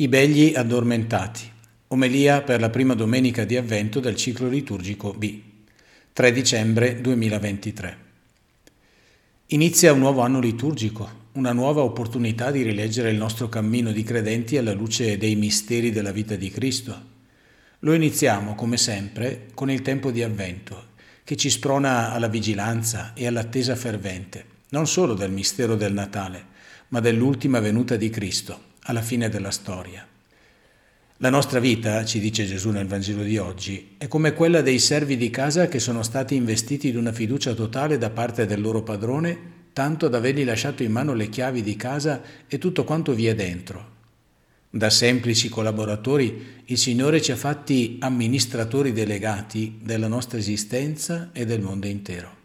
I begli addormentati. Omelia per la prima domenica di avvento del ciclo liturgico B. 3 dicembre 2023. Inizia un nuovo anno liturgico, una nuova opportunità di rileggere il nostro cammino di credenti alla luce dei misteri della vita di Cristo. Lo iniziamo, come sempre, con il tempo di avvento, che ci sprona alla vigilanza e all'attesa fervente, non solo del mistero del Natale, ma dell'ultima venuta di Cristo alla fine della storia. La nostra vita, ci dice Gesù nel Vangelo di oggi, è come quella dei servi di casa che sono stati investiti di una fiducia totale da parte del loro padrone, tanto da avergli lasciato in mano le chiavi di casa e tutto quanto vi è dentro. Da semplici collaboratori il Signore ci ha fatti amministratori delegati della nostra esistenza e del mondo intero.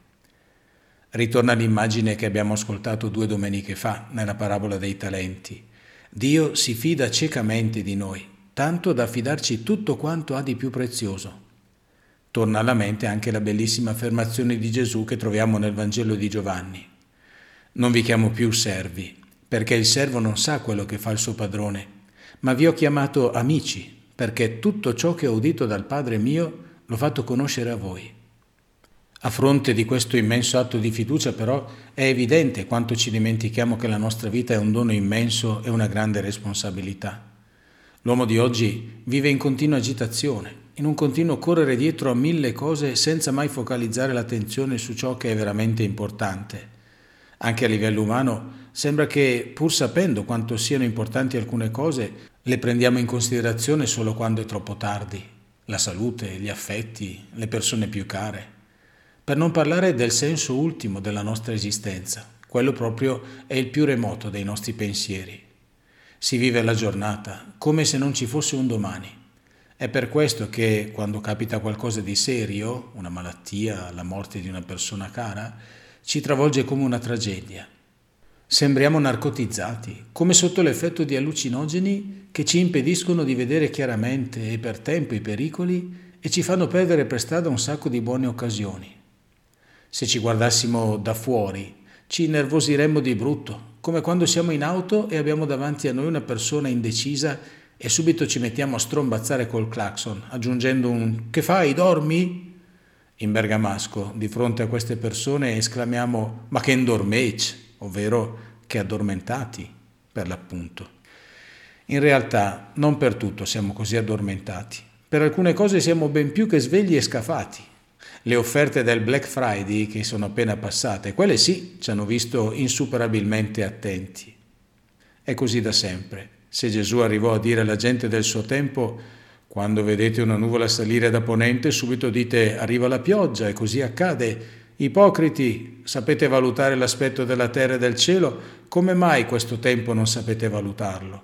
Ritorna l'immagine che abbiamo ascoltato due domeniche fa nella parabola dei talenti Dio si fida ciecamente di noi, tanto da affidarci tutto quanto ha di più prezioso. Torna alla mente anche la bellissima affermazione di Gesù che troviamo nel Vangelo di Giovanni. Non vi chiamo più servi, perché il servo non sa quello che fa il suo padrone, ma vi ho chiamato amici, perché tutto ciò che ho udito dal Padre mio l'ho fatto conoscere a voi. A fronte di questo immenso atto di fiducia però è evidente quanto ci dimentichiamo che la nostra vita è un dono immenso e una grande responsabilità. L'uomo di oggi vive in continua agitazione, in un continuo correre dietro a mille cose senza mai focalizzare l'attenzione su ciò che è veramente importante. Anche a livello umano sembra che, pur sapendo quanto siano importanti alcune cose, le prendiamo in considerazione solo quando è troppo tardi. La salute, gli affetti, le persone più care per non parlare del senso ultimo della nostra esistenza, quello proprio è il più remoto dei nostri pensieri. Si vive la giornata come se non ci fosse un domani. È per questo che quando capita qualcosa di serio, una malattia, la morte di una persona cara, ci travolge come una tragedia. Sembriamo narcotizzati, come sotto l'effetto di allucinogeni che ci impediscono di vedere chiaramente e per tempo i pericoli e ci fanno perdere per strada un sacco di buone occasioni. Se ci guardassimo da fuori, ci innervosiremmo di brutto, come quando siamo in auto e abbiamo davanti a noi una persona indecisa e subito ci mettiamo a strombazzare col clacson, aggiungendo un Che fai, dormi? In bergamasco, di fronte a queste persone, esclamiamo Ma che indormec, ovvero che addormentati, per l'appunto. In realtà non per tutto siamo così addormentati. Per alcune cose siamo ben più che svegli e scafati le offerte del Black Friday che sono appena passate, quelle sì ci hanno visto insuperabilmente attenti. È così da sempre. Se Gesù arrivò a dire alla gente del suo tempo, quando vedete una nuvola salire da ponente, subito dite arriva la pioggia e così accade. Ipocriti, sapete valutare l'aspetto della terra e del cielo, come mai questo tempo non sapete valutarlo?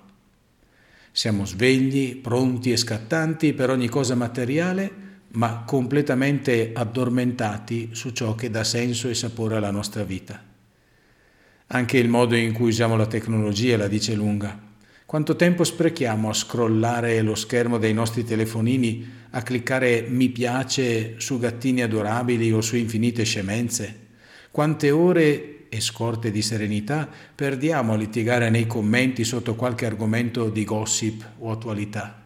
Siamo svegli, pronti e scattanti per ogni cosa materiale, ma completamente addormentati su ciò che dà senso e sapore alla nostra vita. Anche il modo in cui usiamo la tecnologia la dice lunga. Quanto tempo sprechiamo a scrollare lo schermo dei nostri telefonini, a cliccare mi piace su gattini adorabili o su infinite scemenze? Quante ore e scorte di serenità perdiamo a litigare nei commenti sotto qualche argomento di gossip o attualità?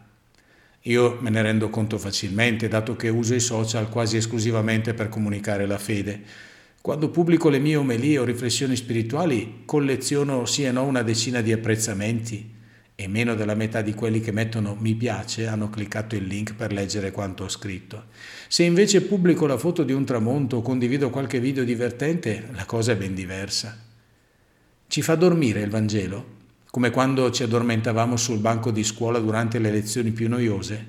Io me ne rendo conto facilmente, dato che uso i social quasi esclusivamente per comunicare la fede. Quando pubblico le mie omelie o riflessioni spirituali, colleziono sì e no una decina di apprezzamenti e meno della metà di quelli che mettono mi piace hanno cliccato il link per leggere quanto ho scritto. Se invece pubblico la foto di un tramonto o condivido qualche video divertente, la cosa è ben diversa. Ci fa dormire il Vangelo? Come quando ci addormentavamo sul banco di scuola durante le lezioni più noiose.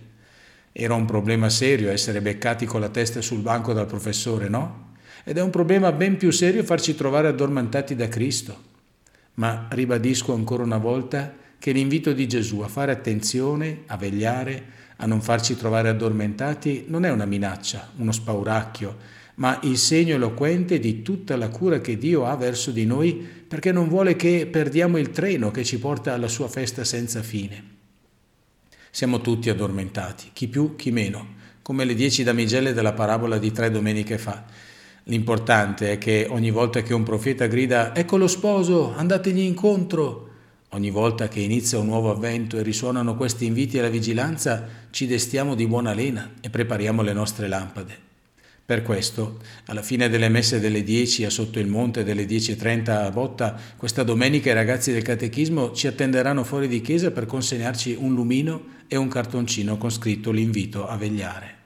Era un problema serio essere beccati con la testa sul banco dal professore, no? Ed è un problema ben più serio farci trovare addormentati da Cristo. Ma ribadisco ancora una volta che l'invito di Gesù a fare attenzione, a vegliare, a non farci trovare addormentati non è una minaccia, uno spauracchio, ma il segno eloquente di tutta la cura che Dio ha verso di noi perché non vuole che perdiamo il treno che ci porta alla sua festa senza fine. Siamo tutti addormentati, chi più, chi meno, come le dieci damigelle della parabola di tre domeniche fa. L'importante è che ogni volta che un profeta grida ecco lo sposo, andategli incontro, Ogni volta che inizia un nuovo avvento e risuonano questi inviti alla vigilanza, ci destiamo di buona lena e prepariamo le nostre lampade. Per questo, alla fine delle messe delle 10 a Sotto il Monte delle 10.30 a Botta, questa domenica i ragazzi del catechismo ci attenderanno fuori di chiesa per consegnarci un lumino e un cartoncino con scritto l'invito a vegliare.